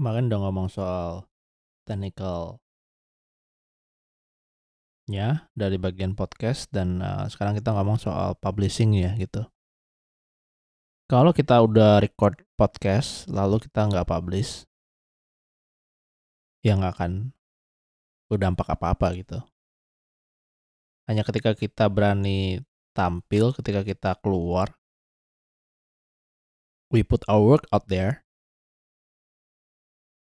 Kemarin udah ngomong soal technical nya dari bagian podcast dan uh, sekarang kita ngomong soal publishing ya gitu. Kalau kita udah record podcast lalu kita nggak publish, ya nggak akan berdampak apa-apa gitu. Hanya ketika kita berani tampil, ketika kita keluar, we put our work out there,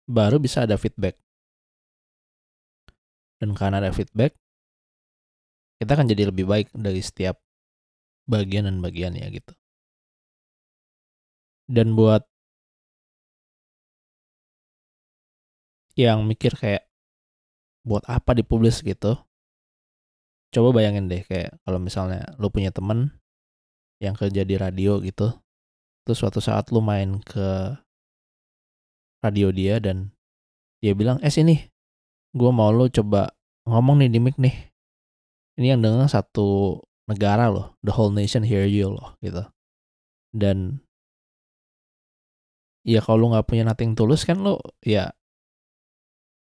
baru bisa ada feedback. Dan karena ada feedback, kita akan jadi lebih baik dari setiap bagian dan bagian ya gitu. Dan buat yang mikir kayak buat apa dipublis gitu, coba bayangin deh kayak kalau misalnya lu punya temen yang kerja di radio gitu, terus suatu saat lu main ke radio dia dan dia bilang, eh sini, gue mau lu coba ngomong nih di mic nih. Ini yang denger satu negara loh, the whole nation hear you loh gitu. Dan ya kalau lu nggak punya nothing tulus kan lu ya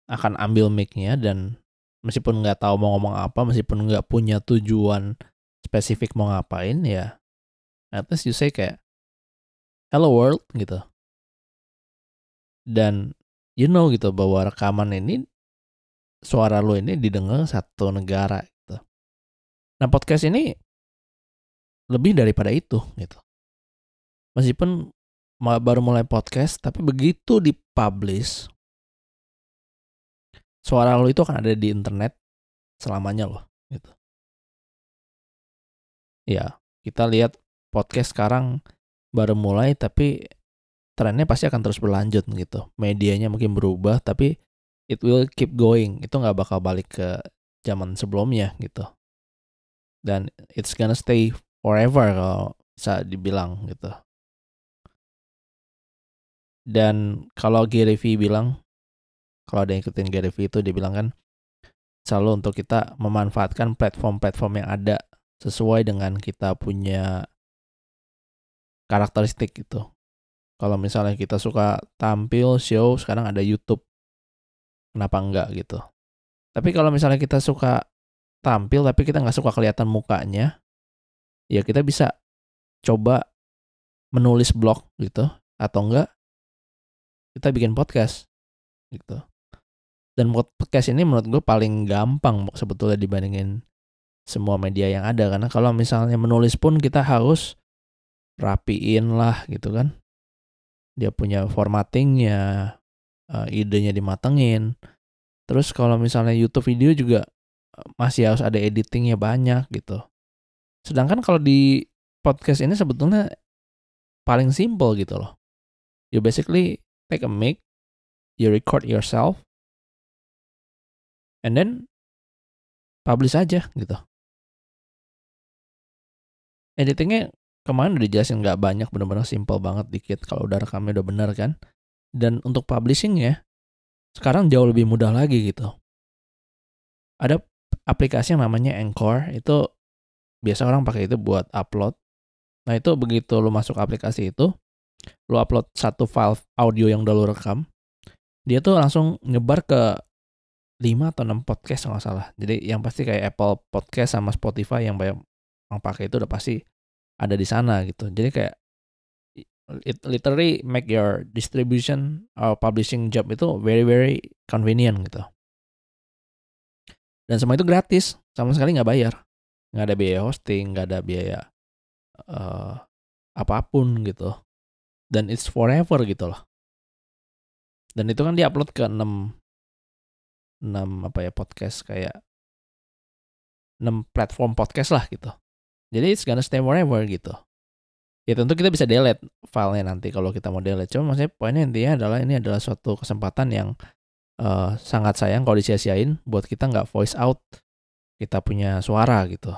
akan ambil mic-nya dan meskipun nggak tahu mau ngomong apa, meskipun nggak punya tujuan spesifik mau ngapain ya, at least you say kayak hello world gitu. Dan you know gitu bahwa rekaman ini suara lo ini didengar satu negara gitu. Nah podcast ini lebih daripada itu gitu. Meskipun baru mulai podcast, tapi begitu dipublish, suara lo itu akan ada di internet selamanya loh gitu. Ya, kita lihat podcast sekarang baru mulai tapi trennya pasti akan terus berlanjut gitu. Medianya mungkin berubah tapi it will keep going. Itu nggak bakal balik ke zaman sebelumnya gitu. Dan it's gonna stay forever kalau bisa dibilang gitu. Dan kalau Gary V bilang kalau ada yang ikutin Gary Vee itu dia bilang kan selalu untuk kita memanfaatkan platform-platform yang ada sesuai dengan kita punya karakteristik gitu. Kalau misalnya kita suka tampil show, sekarang ada YouTube. Kenapa enggak gitu. Tapi kalau misalnya kita suka tampil tapi kita nggak suka kelihatan mukanya, ya kita bisa coba menulis blog gitu atau enggak kita bikin podcast gitu dan podcast ini menurut gue paling gampang sebetulnya dibandingin semua media yang ada karena kalau misalnya menulis pun kita harus rapiin lah gitu kan dia punya formattingnya uh, idenya dimatengin. Terus kalau misalnya YouTube video juga eh, masih harus ada editingnya banyak gitu. Sedangkan kalau di podcast ini sebetulnya paling simple gitu loh. You basically take a mic you record yourself and then publish aja gitu. Editingnya kemarin udah dijelasin nggak banyak, bener-bener simple banget dikit kalau udah rekamnya udah bener kan. Dan untuk publishingnya sekarang jauh lebih mudah lagi gitu. Ada aplikasi yang namanya Anchor itu biasa orang pakai itu buat upload. Nah itu begitu lu masuk aplikasi itu, lu upload satu file audio yang udah lu rekam, dia tuh langsung nyebar ke 5 atau 6 podcast nggak salah. Jadi yang pasti kayak Apple Podcast sama Spotify yang banyak orang pakai itu udah pasti ada di sana gitu. Jadi kayak it literally make your distribution or publishing job itu very very convenient gitu. Dan semua itu gratis, sama sekali nggak bayar, nggak ada biaya hosting, nggak ada biaya uh, apa pun gitu. Dan it's forever gitu loh. Dan itu kan diupload ke 6 6 apa ya podcast kayak 6 platform podcast lah gitu. Jadi it's gonna stay forever gitu. Ya tentu kita bisa delete filenya nanti kalau kita mau delete. Cuma maksudnya poinnya intinya adalah ini adalah suatu kesempatan yang uh, sangat sayang kalau disia-siain buat kita nggak voice out kita punya suara gitu.